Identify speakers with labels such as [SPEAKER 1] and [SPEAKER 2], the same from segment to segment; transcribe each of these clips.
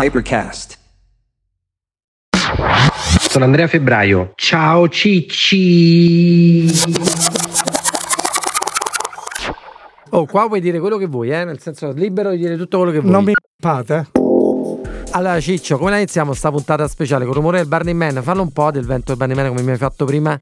[SPEAKER 1] Hypercast.
[SPEAKER 2] Sono Andrea Febbraio. Ciao Cicci.
[SPEAKER 3] Oh, qua puoi dire quello che vuoi, eh? Nel senso, libero di dire tutto quello che vuoi.
[SPEAKER 4] Non mi fate?
[SPEAKER 3] Allora, Ciccio, come la iniziamo sta puntata speciale? Con il rumore del Burning Man. Fallo un po' del vento del Burning Man come mi hai fatto prima.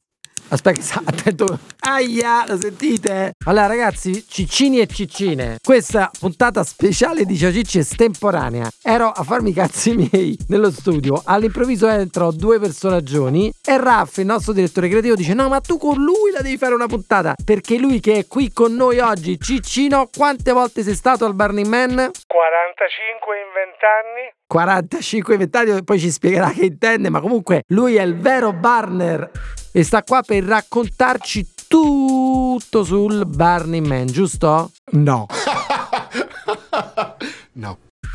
[SPEAKER 3] Aspetta, attento. Aia, lo sentite? Allora, ragazzi, ciccini e ciccine. Questa puntata speciale di Ciao Cicci estemporanea. Ero a farmi i cazzi miei nello studio. All'improvviso entrano due personaggioni. E Raff, il nostro direttore creativo, dice: No, ma tu con lui la devi fare una puntata. Perché lui che è qui con noi oggi, Ciccino, quante volte sei stato al Burning Man?
[SPEAKER 4] 45 in 20 anni?
[SPEAKER 3] 45 vent'anni, poi ci spiegherà che intende, ma comunque lui è il vero Barner e sta qua per raccontarci tutto sul Burning Man, giusto?
[SPEAKER 4] No.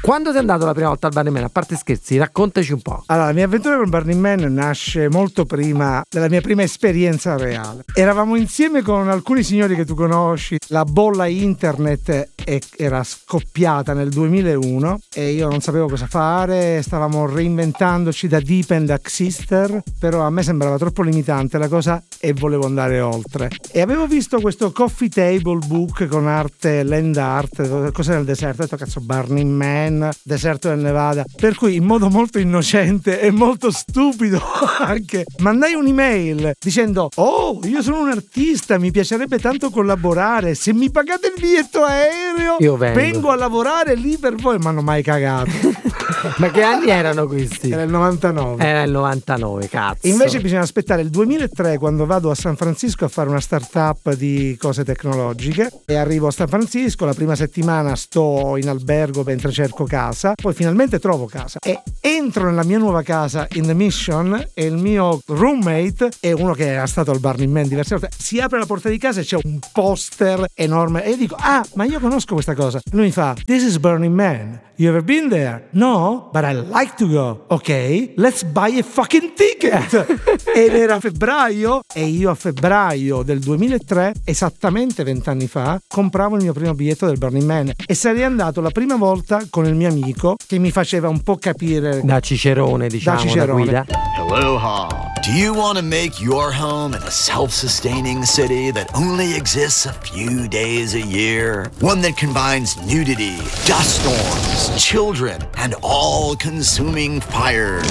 [SPEAKER 3] Quando sei andato la prima volta al Burning Man, a parte scherzi, raccontaci un po'.
[SPEAKER 4] Allora, la mia avventura con Burning Man nasce molto prima della mia prima esperienza reale. Eravamo insieme con alcuni signori che tu conosci, la bolla internet era scoppiata nel 2001 e io non sapevo cosa fare, stavamo reinventandoci da Deep and Axister, però a me sembrava troppo limitante la cosa e volevo andare oltre. E avevo visto questo coffee table book con arte, land art, cose nel deserto, ho detto cazzo Burning Man deserto del Nevada. Per cui in modo molto innocente e molto stupido anche mandai un'email dicendo "Oh, io sono un artista, mi piacerebbe tanto collaborare, se mi pagate il biglietto aereo
[SPEAKER 3] io vengo.
[SPEAKER 4] vengo a lavorare lì per voi". Ma hanno mai cagato.
[SPEAKER 3] Ma che anni erano questi?
[SPEAKER 4] Era il 99.
[SPEAKER 3] Era il 99, cazzo.
[SPEAKER 4] Invece bisogna aspettare il 2003 quando vado a San Francisco a fare una startup di cose tecnologiche e arrivo a San Francisco, la prima settimana sto in albergo mentre cerco casa, poi finalmente trovo casa e entro nella mia nuova casa in The Mission e il mio roommate è uno che era stato al Burning Man diverse volte. Si apre la porta di casa e c'è un poster enorme e io dico "Ah, ma io conosco questa cosa". Lui mi fa "This is Burning Man. You ever been there?" "No, but I like to go." "Ok, let's buy a fucking ticket." Ed era febbraio e io a febbraio del 2003, esattamente vent'anni fa, compravo il mio primo biglietto del Burning Man e sarei andato la prima volta con il mio amico che mi faceva un po' capire
[SPEAKER 3] da Cicerone, diciamo,
[SPEAKER 4] da Cicerone.
[SPEAKER 3] guida.
[SPEAKER 5] Aloha. Do you want to make your home in a self-sustaining city that only exists a few days a year? One that combines nudity, dust storms, children, and all-consuming fire.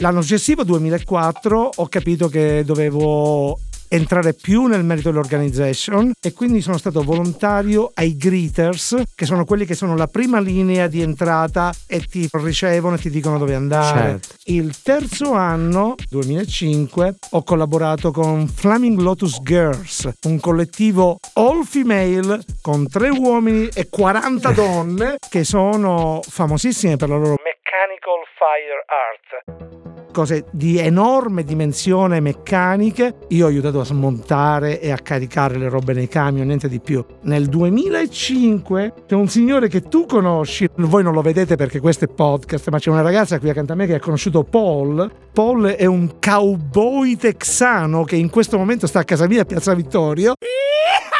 [SPEAKER 4] L'anno successivo, 2004, ho capito che dovevo entrare più nel merito dell'organization e quindi sono stato volontario ai greeters che sono quelli che sono la prima linea di entrata e ti ricevono e ti dicono dove andare.
[SPEAKER 3] Certo.
[SPEAKER 4] Il terzo anno, 2005, ho collaborato con Flaming Lotus Girls, un collettivo all female con tre uomini e 40 donne che sono famosissime per la loro mechanical fire art cose di enorme dimensione meccaniche. Io ho aiutato a smontare e a caricare le robe nei camion, niente di più. Nel 2005 c'è un signore che tu conosci, voi non lo vedete perché questo è podcast, ma c'è una ragazza qui accanto a me che ha conosciuto Paul. Paul è un cowboy texano che in questo momento sta a casa mia a Piazza Vittorio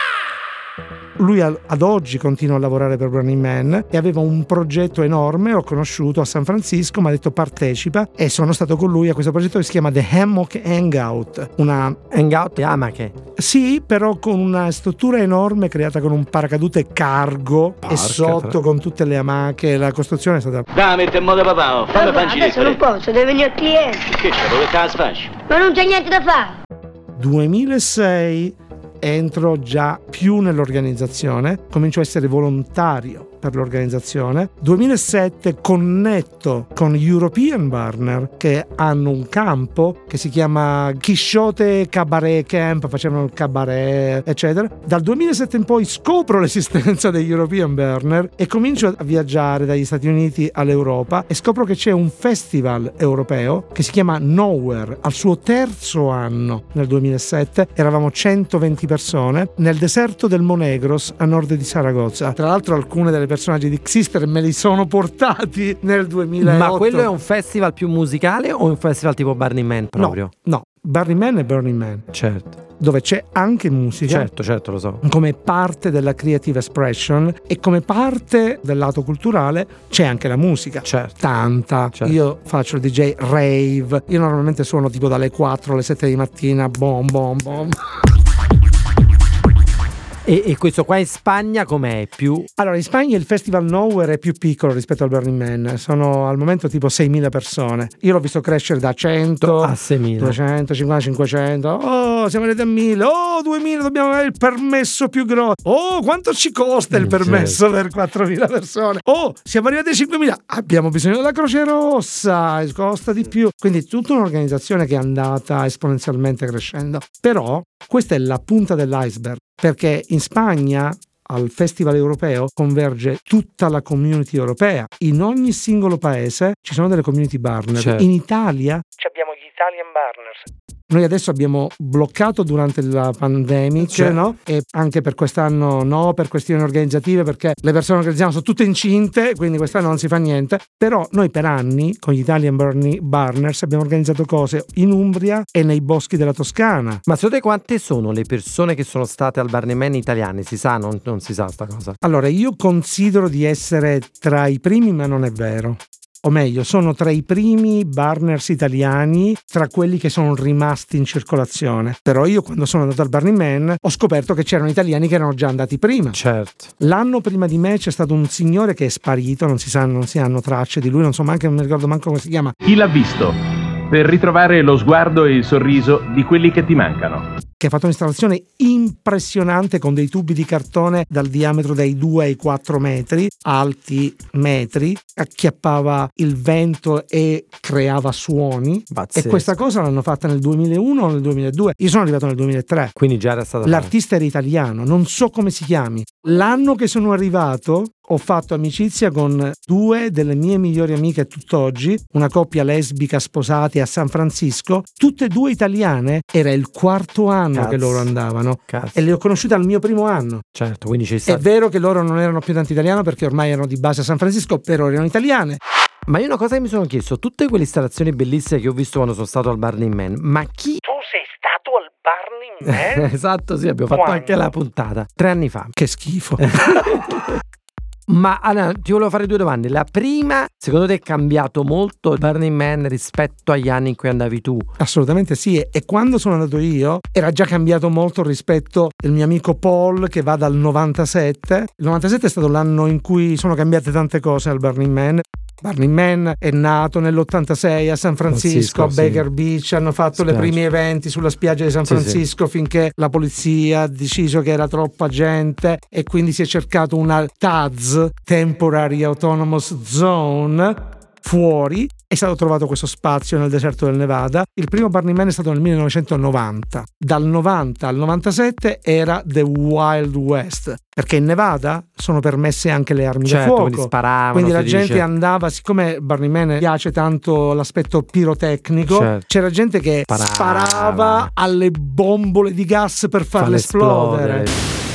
[SPEAKER 4] lui ad oggi continua a lavorare per Burning Man e aveva un progetto enorme, l'ho conosciuto a San Francisco, mi ha detto partecipa e sono stato con lui a questo progetto che si chiama The Hammock Hangout. Una
[SPEAKER 3] hangout e amache.
[SPEAKER 4] Sì, però con una struttura enorme creata con un paracadute cargo
[SPEAKER 3] Porca
[SPEAKER 4] e sotto
[SPEAKER 3] tra...
[SPEAKER 4] con tutte le amache, la costruzione è stata
[SPEAKER 6] Dai, metti in modo papà, fammi pancini.
[SPEAKER 7] Adesso non posso, deve venire il cliente.
[SPEAKER 6] Che c'è, dove cazzo faccio?
[SPEAKER 7] Ma non c'è niente da fare.
[SPEAKER 4] 2006 entro già più nell'organizzazione, comincio a essere volontario per l'organizzazione. 2007 connetto con European Burner che hanno un campo che si chiama Chisciote Cabaret Camp, facevano il cabaret, eccetera. Dal 2007 in poi scopro l'esistenza degli European Burner e comincio a viaggiare dagli Stati Uniti all'Europa e scopro che c'è un festival europeo che si chiama Nowhere, al suo terzo anno nel 2007. Eravamo 120 persone nel deserto del Monegros a nord di Saragozza. Tra l'altro alcune delle personaggi di Xister me li sono portati nel 2008.
[SPEAKER 3] Ma quello è un festival più musicale o un festival tipo Burning Man proprio?
[SPEAKER 4] No, no. Burning Man è Burning Man,
[SPEAKER 3] Certo,
[SPEAKER 4] dove c'è anche musica.
[SPEAKER 3] certo, certo, lo so.
[SPEAKER 4] Come parte della creative expression e come parte del lato culturale c'è anche la musica.
[SPEAKER 3] Certo.
[SPEAKER 4] Tanta.
[SPEAKER 3] Certo.
[SPEAKER 4] Io faccio il DJ rave. Io normalmente suono tipo dalle 4 alle 7 di mattina. Bom, bom, bom.
[SPEAKER 3] E, e questo qua in Spagna com'è? Più
[SPEAKER 4] Allora, in Spagna il Festival Nowhere è più piccolo rispetto al Burning Man. Sono al momento tipo 6.000 persone. Io l'ho visto crescere da 100
[SPEAKER 3] a 6.000.
[SPEAKER 4] 200, 50, 500. Oh, siamo arrivati a 1000. Oh, 2000, dobbiamo avere il permesso più grosso. Oh, quanto ci costa il
[SPEAKER 3] Mm,
[SPEAKER 4] permesso per 4000 persone? Oh, siamo arrivati a 5000. Abbiamo bisogno della Croce Rossa, costa di più. Quindi tutta un'organizzazione che è andata esponenzialmente crescendo. Però questa è la punta dell'iceberg, perché in Spagna al Festival europeo converge tutta la community europea. In ogni singolo paese ci sono delle community partner.
[SPEAKER 3] Certo.
[SPEAKER 4] In Italia abbiamo gli Italian Partners. Noi adesso abbiamo bloccato durante la pandemic,
[SPEAKER 3] Certo.
[SPEAKER 4] no? E anche per quest'anno no, per questioni organizzative, perché le persone che organizziamo sono tutte incinte, quindi quest'anno non si fa niente. Però noi per anni con gli Italian Burni- Burners abbiamo organizzato cose in Umbria e nei boschi della Toscana.
[SPEAKER 3] Ma secondo te quante sono le persone che sono state al Burning Man italiane? Si sa? Non, non si sa sta cosa.
[SPEAKER 4] Allora, io considero di essere tra i primi, ma non è vero. O meglio, sono tra i primi burners italiani, tra quelli che sono rimasti in circolazione. Però io quando sono andato al Burning Man ho scoperto che c'erano italiani che erano già andati prima.
[SPEAKER 3] Certo.
[SPEAKER 4] L'anno prima di me c'è stato un signore che è sparito, non si sa, non si hanno tracce di lui, non so manco, non mi ricordo manco come si chiama.
[SPEAKER 1] Chi l'ha visto? Per ritrovare lo sguardo e il sorriso di quelli che ti mancano.
[SPEAKER 4] Che ha fatto un'installazione impressionante con dei tubi di cartone dal diametro dai 2 ai 4 metri, alti metri, acchiappava il vento e creava suoni.
[SPEAKER 3] Pazzesco.
[SPEAKER 4] E questa cosa l'hanno fatta nel 2001 o nel 2002. Io sono arrivato nel 2003.
[SPEAKER 3] Quindi già era stata.
[SPEAKER 4] L'artista era italiano, non so come si chiami. L'anno che sono arrivato ho fatto amicizia con due delle mie migliori amiche tutt'oggi, una coppia lesbica sposati a San Francisco, tutte e due italiane, era il quarto anno
[SPEAKER 3] Cazzo.
[SPEAKER 4] che loro andavano
[SPEAKER 3] Cazzo.
[SPEAKER 4] e le ho conosciute al mio primo anno.
[SPEAKER 3] Certo, quindi ci
[SPEAKER 4] È
[SPEAKER 3] sta.
[SPEAKER 4] vero che loro non erano più tanto italiano perché ormai erano di base a San Francisco, però erano italiane.
[SPEAKER 3] Ma io una cosa che mi sono chiesto, tutte quelle installazioni bellissime che ho visto quando sono stato al Burning Man, ma chi...
[SPEAKER 4] Tu sei stato al Burning
[SPEAKER 3] esatto, sì, abbiamo fatto
[SPEAKER 4] Quando?
[SPEAKER 3] anche la puntata. Tre anni fa.
[SPEAKER 4] che schifo.
[SPEAKER 3] Ma allora, ti volevo fare due domande. La prima, secondo te è cambiato molto il Burning Man rispetto agli anni in cui andavi tu?
[SPEAKER 4] Assolutamente sì, e quando sono andato io era già cambiato molto rispetto al mio amico Paul che va dal 97. Il 97 è stato l'anno in cui sono cambiate tante cose al Burning Man. Burning Man è nato nell'86 a San Francisco,
[SPEAKER 3] Francisco,
[SPEAKER 4] a
[SPEAKER 3] sì.
[SPEAKER 4] Baker Beach, hanno fatto le primi eventi sulla spiaggia di San
[SPEAKER 3] Sì, sì.
[SPEAKER 4] Francisco finché la polizia ha deciso che era troppa gente e quindi si è cercato una TAZ, Temporary Autonomous Zone, fuori. È stato trovato questo spazio nel deserto del Nevada. Il primo Burning Man è stato nel 1990. Dal 90 al 97 era The Wild West, perché in Nevada sono permesse anche le armi da
[SPEAKER 3] Certo,
[SPEAKER 4] fuoco.
[SPEAKER 3] quindi sparavano,
[SPEAKER 4] Quindi la gente
[SPEAKER 3] dice.
[SPEAKER 4] andava, siccome Burning Man piace tanto l'aspetto pirotecnico,
[SPEAKER 3] Certo.
[SPEAKER 4] c'era gente che
[SPEAKER 3] Sparava.
[SPEAKER 4] sparava alle bombole di gas per farle
[SPEAKER 3] Farle
[SPEAKER 4] esplodere.
[SPEAKER 3] esplodere.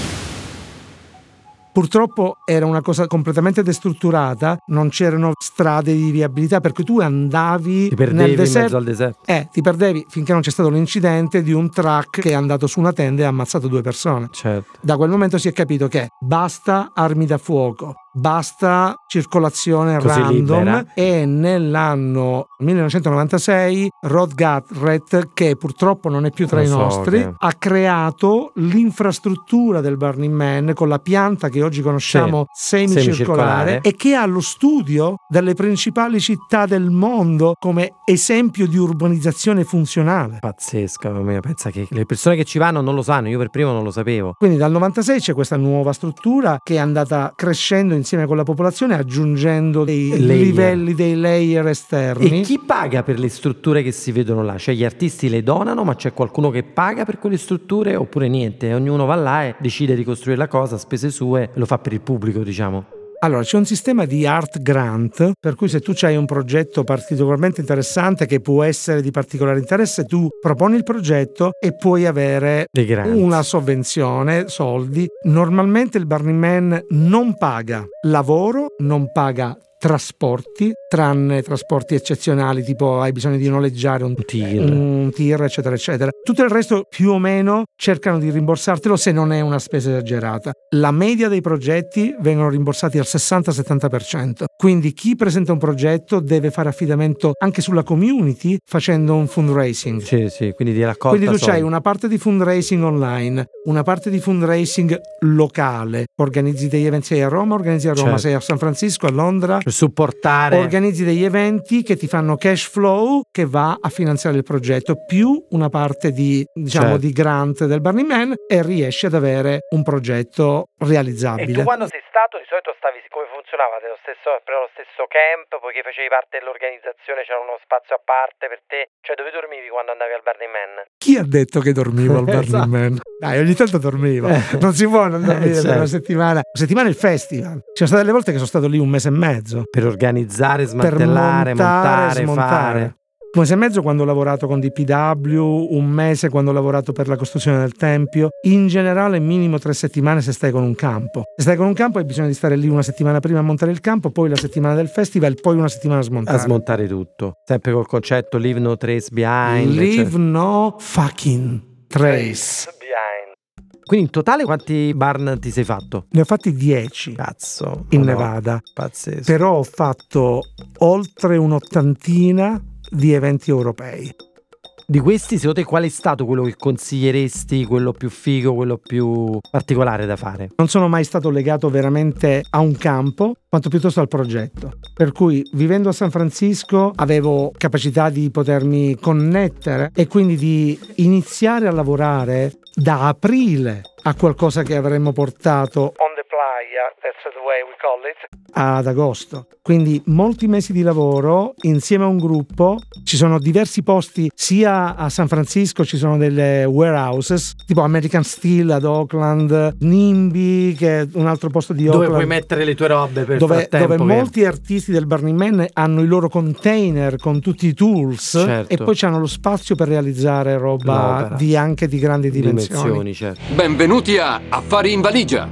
[SPEAKER 4] Purtroppo era una cosa completamente destrutturata, non c'erano strade di viabilità perché tu andavi nel deserto.
[SPEAKER 3] deserto.
[SPEAKER 4] Eh, ti perdevi finché non c'è stato l'incidente di un truck che è andato su una tenda e ha ammazzato due persone.
[SPEAKER 3] Certo.
[SPEAKER 4] Da quel momento si è capito che basta armi da fuoco, basta circolazione
[SPEAKER 3] Così
[SPEAKER 4] random
[SPEAKER 3] libera.
[SPEAKER 4] e nell'anno 1996 Rod Garrett, che purtroppo non è più tra
[SPEAKER 3] Lo
[SPEAKER 4] i
[SPEAKER 3] so
[SPEAKER 4] nostri,
[SPEAKER 3] che-
[SPEAKER 4] ha creato l'infrastruttura del Burning Man con la pianta che oggi conosciamo semicircolare
[SPEAKER 3] semicircolare.
[SPEAKER 4] e che ha lo studio delle principali città del mondo come esempio di urbanizzazione funzionale.
[SPEAKER 3] Pazzesca, mamma mia, pensa che le persone che ci vanno non lo sanno, io per primo non lo sapevo.
[SPEAKER 4] Quindi dal 96 c'è questa nuova struttura che è andata crescendo insieme con la popolazione, aggiungendo dei
[SPEAKER 3] Layer.
[SPEAKER 4] livelli, dei layer esterni.
[SPEAKER 3] E chi paga per le strutture che si vedono là? Cioè gli artisti le donano, ma c'è qualcuno che paga per quelle strutture oppure niente? Ognuno va là e decide di costruire la cosa spese sue, lo fa per il pubblico, diciamo.
[SPEAKER 4] Allora, c'è un sistema di art grant, per cui se tu hai un progetto particolarmente interessante che può essere di particolare interesse, tu proponi il progetto e puoi avere una sovvenzione, soldi. Normalmente il Burning Man non paga lavoro, non paga trasporti, tranne trasporti eccezionali, tipo hai bisogno di noleggiare un
[SPEAKER 3] tir.
[SPEAKER 4] un tir, eccetera, eccetera. Tutto il resto più o meno cercano di rimborsartelo se non è una spesa esagerata. La media dei progetti vengono rimborsati al 60-70%. Quindi chi presenta un progetto deve fare affidamento anche sulla community facendo un fundraising.
[SPEAKER 3] Sì, sì, quindi di raccolta
[SPEAKER 4] Quindi tu
[SPEAKER 3] soldi.
[SPEAKER 4] hai una parte di fundraising online, una parte di fundraising locale. Organizzi degli eventi, sei a Roma, organizzi a Roma,
[SPEAKER 3] Certo.
[SPEAKER 4] sei a San Francisco, a Londra.
[SPEAKER 3] Supportare
[SPEAKER 4] Organizzi degli eventi che ti fanno cash flow che va a finanziare il progetto, più una parte di, diciamo,
[SPEAKER 3] Certo.
[SPEAKER 4] di grant del Burning Man e riesci ad avere un progetto realizzabile.
[SPEAKER 3] quando sei stato di solito stavi come funzionava dello stesso, lo stesso camp poiché facevi parte dell'organizzazione c'era uno spazio a parte per te cioè dove dormivi quando andavi al Burning Man
[SPEAKER 4] Chi ha detto che dormivo al Burning
[SPEAKER 3] Esatto.
[SPEAKER 4] Man? Dai, ogni tanto dormivo.
[SPEAKER 3] Eh.
[SPEAKER 4] Non si può non dormire
[SPEAKER 3] Eh,
[SPEAKER 4] per una
[SPEAKER 3] certo.
[SPEAKER 4] settimana. Una settimana è il festival. Ci sono state delle volte che sono stato lì un mese e mezzo.
[SPEAKER 3] Per organizzare
[SPEAKER 4] per
[SPEAKER 3] smantellare
[SPEAKER 4] montare,
[SPEAKER 3] montare
[SPEAKER 4] smontare.
[SPEAKER 3] fare
[SPEAKER 4] Un mese e mezzo quando ho lavorato con DPW, un mese quando ho lavorato per la costruzione del tempio. In generale, minimo tre settimane se stai con un campo. Se stai con un campo hai bisogno di stare lì una settimana prima a montare il campo, poi la settimana del festival, poi una settimana a smontare.
[SPEAKER 3] a smontare tutto sempre col concetto leave no trace behind
[SPEAKER 4] Leave
[SPEAKER 3] cioè-
[SPEAKER 4] no fucking trace.
[SPEAKER 3] Quindi in totale quanti barn ti sei fatto?
[SPEAKER 4] Ne ho fatti 10
[SPEAKER 3] cazzo
[SPEAKER 4] in
[SPEAKER 3] Madonna,
[SPEAKER 4] Nevada.
[SPEAKER 3] pazzesco
[SPEAKER 4] però ho fatto oltre un'ottantina di eventi europei.
[SPEAKER 3] Di questi, secondo te, qual è stato quello che consiglieresti, quello più figo, quello più particolare da fare?
[SPEAKER 4] Non sono mai stato legato veramente a un campo, quanto piuttosto al progetto. Per cui, vivendo a San Francisco, avevo capacità di potermi connettere e quindi di iniziare a lavorare da aprile a qualcosa che avremmo portato playa, that's the way we call it, ad agosto. Quindi molti mesi di lavoro insieme a un gruppo. Ci sono diversi posti sia a San Francisco, ci sono delle warehouses, tipo American Steel ad Oakland, NIMBY, che è un altro posto di
[SPEAKER 3] Dove
[SPEAKER 4] Oakland.
[SPEAKER 3] puoi mettere le tue robe per
[SPEAKER 4] dove, dove
[SPEAKER 3] che-
[SPEAKER 4] molti artisti del Burning Man hanno i loro container con tutti i tools
[SPEAKER 3] Certo.
[SPEAKER 4] e poi hanno lo spazio per realizzare roba di anche di grandi dimensioni.
[SPEAKER 3] dimensioni, certo.
[SPEAKER 8] Benvenuti a Affari in valigia.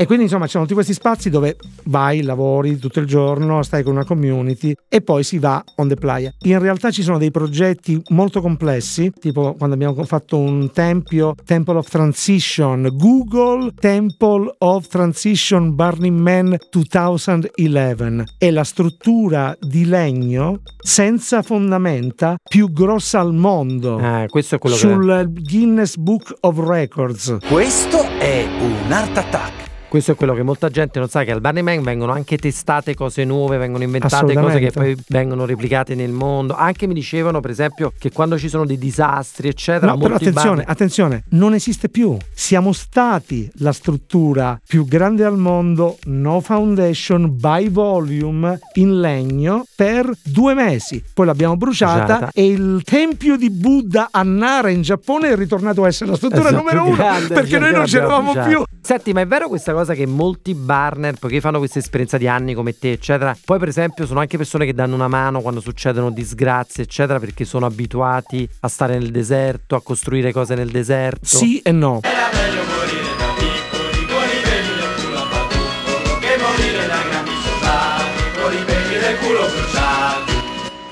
[SPEAKER 4] E quindi insomma ci sono tutti questi spazi dove vai, lavori tutto il giorno, stai con una community e poi si va on the playa. In realtà ci sono dei progetti molto complessi, tipo quando abbiamo fatto un tempio, Temple of Transition, Google Temple of Transition Burning Man 2011. È la struttura di legno senza fondamenta più grossa al mondo.
[SPEAKER 3] Eh, questo è quello che...
[SPEAKER 4] Sul Guinness Book of Records.
[SPEAKER 9] Questo è un Art Attack.
[SPEAKER 3] Questo è quello che molta gente non sa che al Burning Man vengono anche testate cose nuove, vengono inventate cose che poi vengono replicate nel mondo. Anche mi dicevano, per esempio, che quando ci sono dei disastri, eccetera,
[SPEAKER 4] No, però attenzione,
[SPEAKER 3] burn-
[SPEAKER 4] attenzione, non esiste più. Siamo stati la struttura più grande al mondo, no foundation, by volume, in legno, per due mesi. Poi l'abbiamo bruciata
[SPEAKER 3] Bruciata.
[SPEAKER 4] e il tempio di Buddha a Nara in Giappone è ritornato a essere la struttura
[SPEAKER 3] Esatto,
[SPEAKER 4] numero uno
[SPEAKER 3] grande,
[SPEAKER 4] perché noi non c'eravamo più.
[SPEAKER 3] Senti, ma è vero questa cosa che molti burner, poiché fanno questa esperienza di anni come te, eccetera, poi per esempio sono anche persone che danno una mano quando succedono disgrazie, eccetera, perché sono abituati a stare nel deserto, a costruire cose nel deserto.
[SPEAKER 4] Sì e no.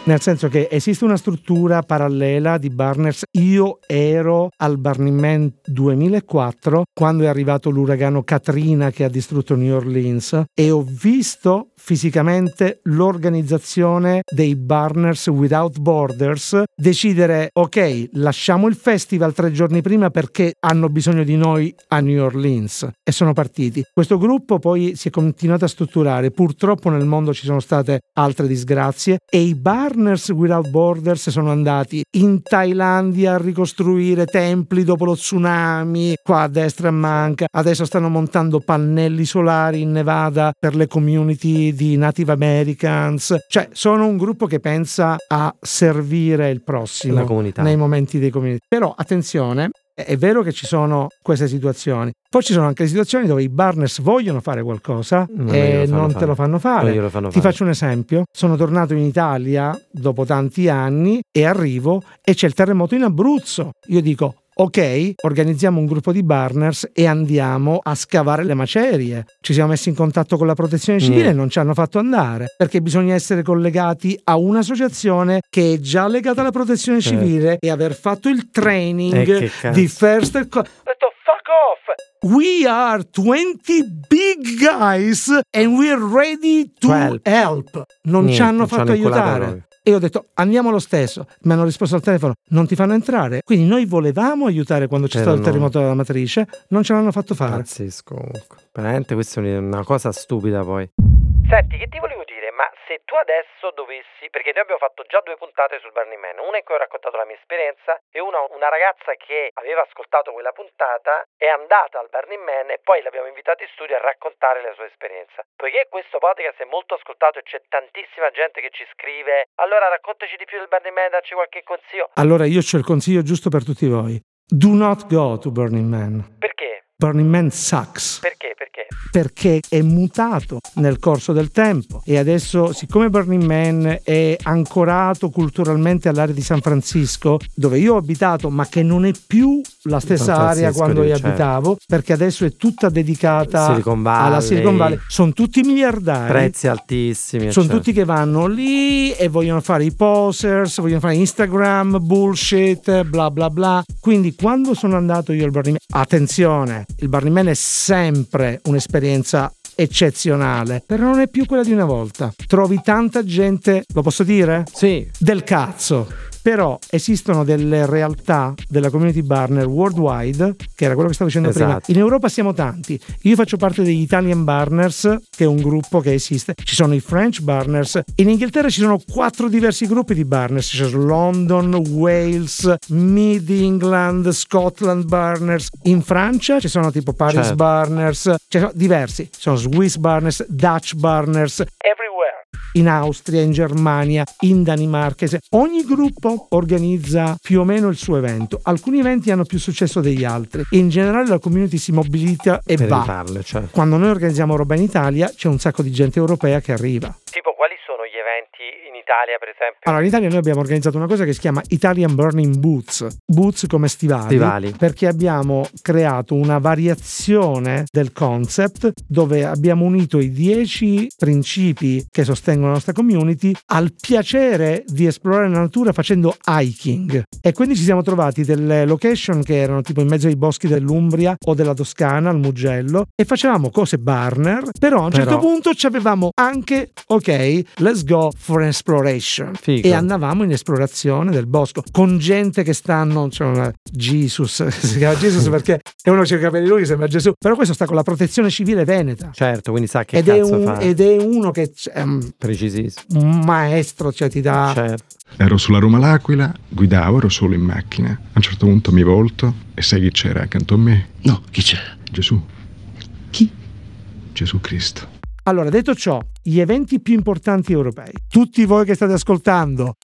[SPEAKER 4] Nel senso che esiste una struttura parallela di Burners. Io ero al Burning Man 2004 quando è arrivato l'uragano Katrina che ha distrutto New Orleans e ho visto fisicamente l'organizzazione dei Burners Without Borders decidere ok lasciamo il festival tre giorni prima perché hanno bisogno di noi a New Orleans e sono partiti. Questo gruppo poi si è continuato a strutturare, purtroppo nel mondo ci sono state altre disgrazie e i Burners Without Borders sono andati in Thailandia a ricostruire templi dopo lo tsunami, qua a destra manca, adesso stanno montando pannelli solari in Nevada per le community di Native Americans, cioè sono un gruppo che pensa a servire il prossimo nei momenti dei community. Però attenzione, è vero che ci sono queste situazioni, poi ci sono anche le situazioni dove i Burners vogliono fare qualcosa
[SPEAKER 3] Non
[SPEAKER 4] e non
[SPEAKER 3] fare.
[SPEAKER 4] te lo fanno fare.
[SPEAKER 3] glielo fanno
[SPEAKER 4] Ti
[SPEAKER 3] fare.
[SPEAKER 4] faccio un esempio, sono tornato in Italia dopo tanti anni e arrivo e c'è il terremoto in Abruzzo. Io dico, ok, organizziamo un gruppo di Barners e andiamo a scavare le macerie. Ci siamo messi in contatto con la protezione civile e non ci hanno fatto andare perché bisogna essere collegati a un'associazione che è già legata alla protezione
[SPEAKER 3] Certo.
[SPEAKER 4] civile e aver fatto il
[SPEAKER 3] Eh,
[SPEAKER 4] training
[SPEAKER 3] cazzo.
[SPEAKER 4] di first. Co- fuck off! We are 20 big guys and we're ready to
[SPEAKER 3] To help.
[SPEAKER 4] help. Non
[SPEAKER 3] Niente,
[SPEAKER 4] ci hanno fatto aiutare. E io ho detto andiamo lo stesso. Mi hanno risposto al telefono: non ti fanno entrare. Quindi noi volevamo aiutare quando c'è
[SPEAKER 3] Però
[SPEAKER 4] stato il terremoto della matrice, non ce l'hanno fatto fare.
[SPEAKER 3] Pazzesco comunque. Veramente questa è una cosa stupida poi.
[SPEAKER 10] Senti, che ti volevo ma se tu adesso dovessi, perché noi abbiamo fatto già due puntate sul Burning Man, una in cui ho raccontato la mia esperienza e una una ragazza che aveva ascoltato quella puntata è andata al Burning Man e poi l'abbiamo invitata in studio a raccontare la sua esperienza. Poiché questo podcast è molto ascoltato e c'è tantissima gente che ci scrive, allora raccontaci di più del Burning Man, dacci qualche consiglio.
[SPEAKER 4] Allora io c'ho il consiglio giusto per tutti voi. Do not go to Burning Man.
[SPEAKER 10] Perché?
[SPEAKER 4] Burning Man sucks.
[SPEAKER 10] Perché? Perché?
[SPEAKER 4] perché è mutato nel corso del tempo e adesso siccome Burning Man è ancorato culturalmente all'area di San Francisco dove io ho abitato ma che non è più la stessa
[SPEAKER 3] San
[SPEAKER 4] area
[SPEAKER 3] Francisco,
[SPEAKER 4] quando io
[SPEAKER 3] certo.
[SPEAKER 4] abitavo perché adesso è tutta dedicata
[SPEAKER 3] Silicon Valley.
[SPEAKER 4] alla Silicon Valley sono tutti miliardari
[SPEAKER 3] Prezzi altissimi.
[SPEAKER 4] sono
[SPEAKER 3] eccetera.
[SPEAKER 4] tutti che vanno lì e vogliono fare i posers, vogliono fare Instagram, bullshit, bla bla bla. Quindi quando sono andato io al Burning Man, attenzione, il Burning Man è sempre un'esperienza eccezionale, però non è più quella di una volta. Trovi tanta gente, lo posso dire?
[SPEAKER 3] Sì.
[SPEAKER 4] Del cazzo. Però esistono delle realtà della community Barner worldwide, che era quello che stavo dicendo prima.
[SPEAKER 3] Esatto.
[SPEAKER 4] In Europa siamo tanti. Io faccio parte degli Italian Barners, che è un gruppo che esiste. Ci sono i French Barners. In Inghilterra ci sono quattro diversi gruppi di Barners. C'è London, Wales, Mid England, Scotland Barners. In Francia ci sono tipo Paris
[SPEAKER 3] Certo.
[SPEAKER 4] Barners. Ci sono diversi. Ci sono Swiss Barners, Dutch Barners
[SPEAKER 10] Everywhere.
[SPEAKER 4] In Austria, in Germania, in Danimarca. Ogni gruppo organizza più o meno il suo evento. Alcuni eventi hanno più successo degli altri. In generale la community si mobilita e
[SPEAKER 3] Per
[SPEAKER 4] va.
[SPEAKER 3] rifarle, cioè.
[SPEAKER 4] Quando noi organizziamo roba in Italia c'è un sacco di gente europea che arriva.
[SPEAKER 10] Italia, per esempio?
[SPEAKER 4] Allora, in Italia noi abbiamo organizzato una cosa che si chiama Italian Burning Boots. Boots come stivali.
[SPEAKER 3] Stivali.
[SPEAKER 4] Perché abbiamo creato una variazione del concept dove abbiamo unito i 10 principi che sostengono la nostra community al piacere di esplorare la natura facendo hiking. E quindi ci siamo trovati delle location che erano tipo in mezzo ai boschi dell'Umbria o della Toscana, al Mugello, e facevamo cose barner, però a un certo
[SPEAKER 3] Però-
[SPEAKER 4] punto ci avevamo anche, ok, let's go for an exploration.
[SPEAKER 3] Figo.
[SPEAKER 4] E andavamo in esplorazione del bosco con gente che stanno, una Jesus, si chiama Jesus perché è uno che ha i capelli lunghi, sembra Gesù, però questo sta con la protezione civile veneta.
[SPEAKER 3] Certo, quindi sa che
[SPEAKER 4] Ed è,
[SPEAKER 3] cazzo
[SPEAKER 4] un-
[SPEAKER 3] fa.
[SPEAKER 4] ed è uno che è un
[SPEAKER 3] Precisissimo.
[SPEAKER 4] un maestro, cioè ti dà...
[SPEAKER 3] Certo.
[SPEAKER 11] Ero sulla Roma L'Aquila, guidavo, ero solo in macchina. A un certo punto mi volto e sai chi c'era accanto a me?
[SPEAKER 9] No, chi c'è?
[SPEAKER 11] Gesù.
[SPEAKER 9] Chi?
[SPEAKER 11] Gesù Cristo.
[SPEAKER 4] Allora, detto ciò, gli eventi più importanti europei, tutti voi che state ascoltando,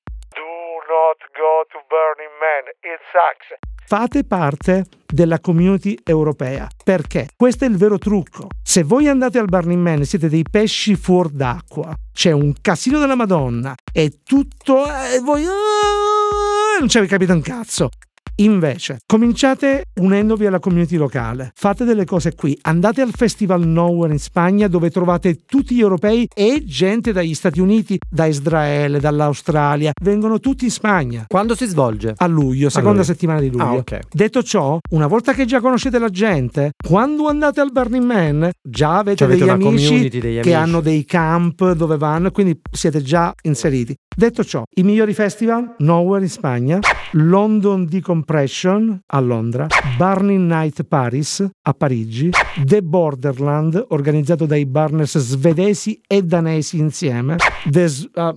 [SPEAKER 4] fate parte della community europea. Perché? Questo è il vero trucco. Se voi andate al Burning Man e siete dei pesci fuor d'acqua, c'è un casino della Madonna, è tutto... E voi... ah, non ci avete capito un cazzo. Invece, cominciate unendovi alla community locale, fate delle cose qui, andate al Festival Nowhere in Spagna dove trovate tutti gli europei e gente dagli Stati Uniti, da Israele, dall'Australia, vengono tutti in Spagna.
[SPEAKER 3] Quando si svolge?
[SPEAKER 4] A luglio, seconda
[SPEAKER 3] luglio.
[SPEAKER 4] settimana di luglio.
[SPEAKER 3] Ah, ok.
[SPEAKER 4] Detto ciò, una volta che già conoscete la gente, quando andate al Burning Man, già avete,
[SPEAKER 3] Cioè, avete
[SPEAKER 4] degli amici
[SPEAKER 3] degli
[SPEAKER 4] che
[SPEAKER 3] amici.
[SPEAKER 4] hanno dei camp dove vanno, quindi siete già inseriti. Detto ciò, i migliori festival, Nowhere in Spagna, London Decompression a Londra, Burning Night Paris a Parigi, The Borderland organizzato dai Burners svedesi e danesi insieme, The ah,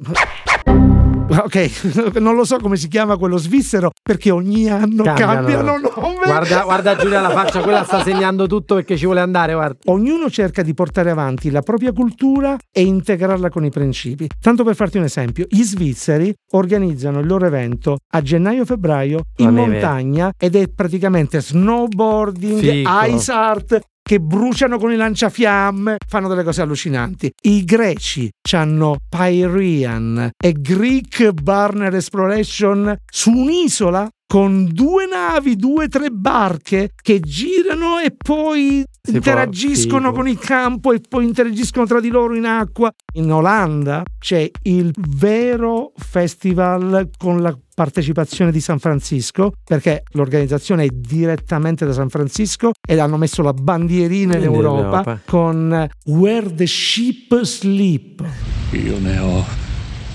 [SPEAKER 4] Ok, non lo so come si chiama quello svizzero perché ogni anno cambiano, nome.
[SPEAKER 3] Guarda, guarda Giulia la faccia, quella sta segnando tutto perché ci vuole andare, guarda.
[SPEAKER 4] Ognuno cerca di portare avanti la propria cultura e integrarla con i principi. Tanto per farti un esempio, gli svizzeri organizzano il loro evento a gennaio-febbraio in montagna ed è praticamente snowboarding,
[SPEAKER 3] Fico.
[SPEAKER 4] ice art che bruciano con i lanciafiamme, fanno delle cose allucinanti. I greci hanno Pyrean e Greek Burner Exploration su un'isola con due navi, due tre barche che girano e poi
[SPEAKER 3] Si
[SPEAKER 4] interagiscono
[SPEAKER 3] può-
[SPEAKER 4] con il campo e poi interagiscono tra di loro in acqua. In Olanda c'è il vero festival con la partecipazione di San Francisco perché l'organizzazione è direttamente da San Francisco ed hanno messo la bandierina in
[SPEAKER 3] In
[SPEAKER 4] Europa,
[SPEAKER 3] Europa.
[SPEAKER 4] con Where the Sheep Sleep.
[SPEAKER 12] Io ne ho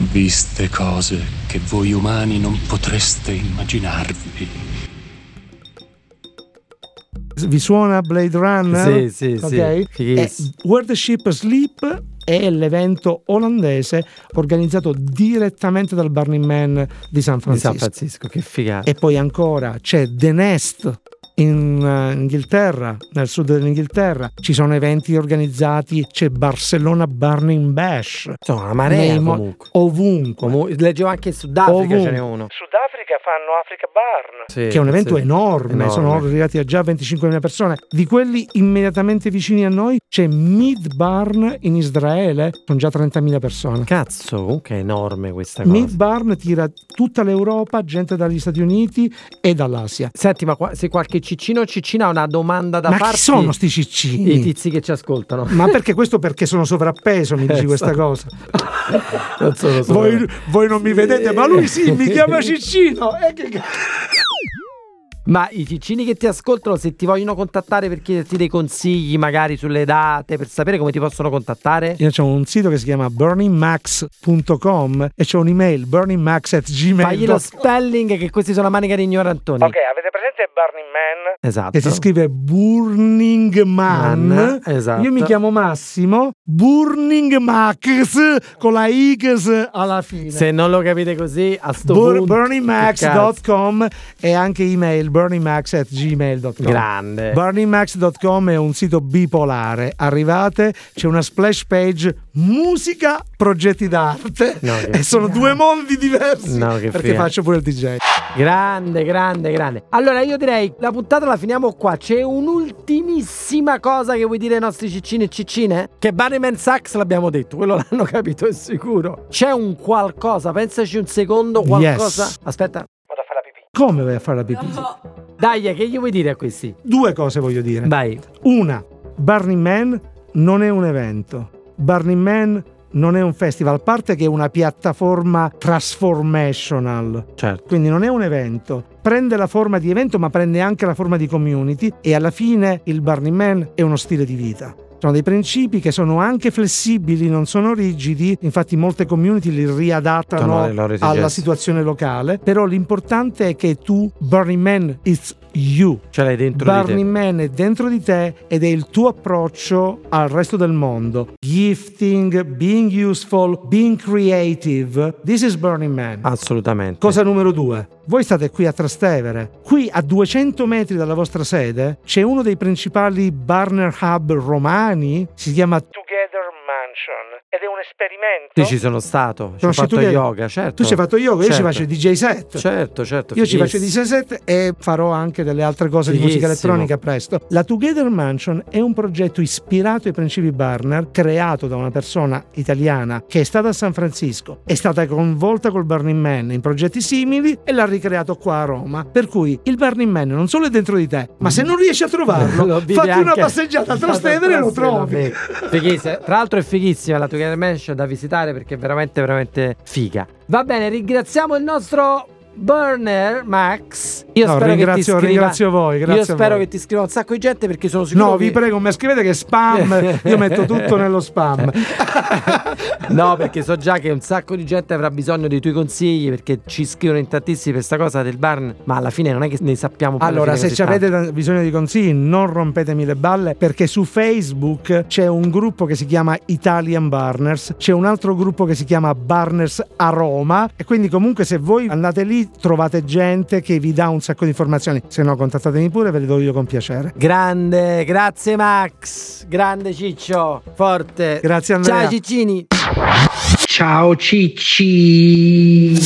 [SPEAKER 12] viste cose che voi umani non potreste immaginarvi.
[SPEAKER 4] Vi suona Blade Runner?
[SPEAKER 3] Sì, sì, sì.
[SPEAKER 4] Ok?
[SPEAKER 3] Fighissimo.
[SPEAKER 4] Eh, Where the Sheep Sleep è l'evento olandese organizzato direttamente dal Burning Man di San
[SPEAKER 3] Di
[SPEAKER 4] Francisco.
[SPEAKER 3] San Francisco, che figata.
[SPEAKER 4] E poi ancora c'è The Nest in eh, Inghilterra, nel sud dell'Inghilterra. Ci sono eventi organizzati, c'è Barcellona Burning Bash.
[SPEAKER 3] Insomma, una marea
[SPEAKER 4] Nei mo-
[SPEAKER 3] comunque.
[SPEAKER 4] Ovunque.
[SPEAKER 3] Comu- leggevo anche in Sudafrica
[SPEAKER 4] Ovunque.
[SPEAKER 3] ce n'è uno.
[SPEAKER 4] Sudafrica fanno Africa Barn,
[SPEAKER 3] Sì,
[SPEAKER 4] che è un evento
[SPEAKER 3] sì.
[SPEAKER 4] enorme,
[SPEAKER 3] Enorme.
[SPEAKER 4] sono arrivati a già 25.000 persone. Di quelli immediatamente vicini a noi c'è Mid Barn in Israele, con già 30.000 persone.
[SPEAKER 3] Cazzo, comunque è enorme questa cosa.
[SPEAKER 4] Mid Barn tira tutta l'Europa, gente dagli Stati Uniti e dall'Asia.
[SPEAKER 3] Senti, ma qua- se qualche ciccino ciccina ha una domanda da
[SPEAKER 4] Ma
[SPEAKER 3] farti,
[SPEAKER 4] chi sono sti ciccini?
[SPEAKER 3] i tizi che ci ascoltano?
[SPEAKER 4] Ma perché questo perché sono sovrappeso, mi dici questa cosa?
[SPEAKER 3] non sono
[SPEAKER 4] Voi, voi non mi vedete, ma lui sì, mi chiama Ciccino. Eh, che
[SPEAKER 3] Ma i ciccini che ti ascoltano, se ti vogliono contattare per chiederti dei consigli, magari sulle date, per sapere come ti possono contattare?
[SPEAKER 4] Io c'ho un sito che si chiama burningmax.com e c'è un'email burningmax.gmail.com
[SPEAKER 3] Fagli lo spelling che questi sono la manica di ignorantoni.
[SPEAKER 4] avete presente Burning Man?
[SPEAKER 3] Esatto.
[SPEAKER 4] Che si scrive Burning Man.
[SPEAKER 3] Man, esatto.
[SPEAKER 4] Io mi chiamo Massimo. Burning Max con la X alla fine.
[SPEAKER 3] Se non lo capite così, a sto
[SPEAKER 4] Bur-
[SPEAKER 3] punto...
[SPEAKER 4] burningmax.com e anche email burningmax.gmail.com
[SPEAKER 3] Grande.
[SPEAKER 4] Burningmax.com è un sito bipolare. Arrivate, c'è una splash page musica, progetti d'arte.
[SPEAKER 3] No,
[SPEAKER 4] e sono
[SPEAKER 3] figata.
[SPEAKER 4] due mondi diversi.
[SPEAKER 3] No, che
[SPEAKER 4] perché
[SPEAKER 3] figata.
[SPEAKER 4] faccio pure il DJ.
[SPEAKER 3] Grande, grande, grande. Allora io direi la puntata la finiamo qua. C'è un'ultimissima cosa che vuoi dire ai nostri ciccini e ciccine? Che Barryman Sax l'abbiamo detto, quello l'hanno capito, è sicuro. C'è un qualcosa, pensaci un secondo, qualcosa.
[SPEAKER 4] Yes.
[SPEAKER 3] Aspetta.
[SPEAKER 4] Come vai a fare la pipì?
[SPEAKER 3] Dai, che gli vuoi dire a questi?
[SPEAKER 4] Due cose voglio dire.
[SPEAKER 3] Vai.
[SPEAKER 4] Una, Burning Man non è un evento. Burning Man non è un festival, a parte che è una piattaforma transformational.
[SPEAKER 3] Certo.
[SPEAKER 4] Quindi non è un evento. Prende la forma di evento, ma prende anche la forma di community e alla fine il Burning Man è uno stile di vita. Sono dei principi che sono anche flessibili, non sono rigidi, infatti molte community li riadattano alla situazione locale, però l'importante è che tu, Burning Man, it's you.
[SPEAKER 3] Ce l'hai dentro
[SPEAKER 4] Burning
[SPEAKER 3] di te.
[SPEAKER 4] Man è dentro di te ed è il tuo approccio al resto del mondo. Gifting, being useful, being creative. This is Burning Man.
[SPEAKER 3] Assolutamente.
[SPEAKER 4] Cosa numero due? Voi state qui a Trastevere. Qui a 200 metri dalla vostra sede c'è uno dei principali burner hub romani. Si chiama Together Mansion ed è un esperimento.
[SPEAKER 3] Io ci sono stato, ci ho fatto
[SPEAKER 4] tu che-
[SPEAKER 3] yoga, certo.
[SPEAKER 4] Tu ci hai fatto yoga, io ci
[SPEAKER 3] Certo.
[SPEAKER 4] faccio il DJ set.
[SPEAKER 3] Certo, certo.
[SPEAKER 4] Io ci faccio il
[SPEAKER 3] fighissimo.
[SPEAKER 4] DJ set e farò anche delle altre cose di musica
[SPEAKER 3] Fighissimo.
[SPEAKER 4] elettronica presto. La Together Mansion è un progetto ispirato ai principi Burner, creato da una persona italiana che è stata a San Francisco, è stata coinvolta col Burning Man in progetti simili e l'ha ricreato qua a Roma. Per cui il Burning Man non solo è dentro di te, ma se non riesci a trovarlo, fatti una passeggiata a Trastevere e lo trovi.
[SPEAKER 3] Fighissima. Tra l'altro è fighissima la Together Mansion da visitare perché è veramente veramente figa. Va bene, ringraziamo il nostro Burner Max. Io
[SPEAKER 4] No,
[SPEAKER 3] spero che ti
[SPEAKER 4] ringrazio-
[SPEAKER 3] scriva-
[SPEAKER 4] ringrazio voi,
[SPEAKER 3] Io spero
[SPEAKER 4] voi.
[SPEAKER 3] che ti scriva un sacco di gente perché sono sicuro
[SPEAKER 4] No,
[SPEAKER 3] che-
[SPEAKER 4] vi prego, mi scrivete che spam, io metto tutto nello spam.
[SPEAKER 3] No, perché so già che un sacco di gente avrà bisogno dei tuoi consigli perché ci scrivono in tantissimi per questa cosa del barn, ma alla fine non è che ne sappiamo alla
[SPEAKER 4] Allora, se ci
[SPEAKER 3] tanto.
[SPEAKER 4] avete bisogno di consigli, non rompetemi le balle perché su Facebook c'è un gruppo che si chiama Italian Barners, c'è un altro gruppo che si chiama Barners a Roma e quindi comunque se voi andate lì trovate gente che vi dà un sacco di informazioni. Se no, contattatemi pure, ve le do io con piacere.
[SPEAKER 3] Grande, grazie Max, grande Ciccio, forte.
[SPEAKER 4] Grazie Andrea.
[SPEAKER 3] Ciao Ciccini.
[SPEAKER 2] Ciao Cicci.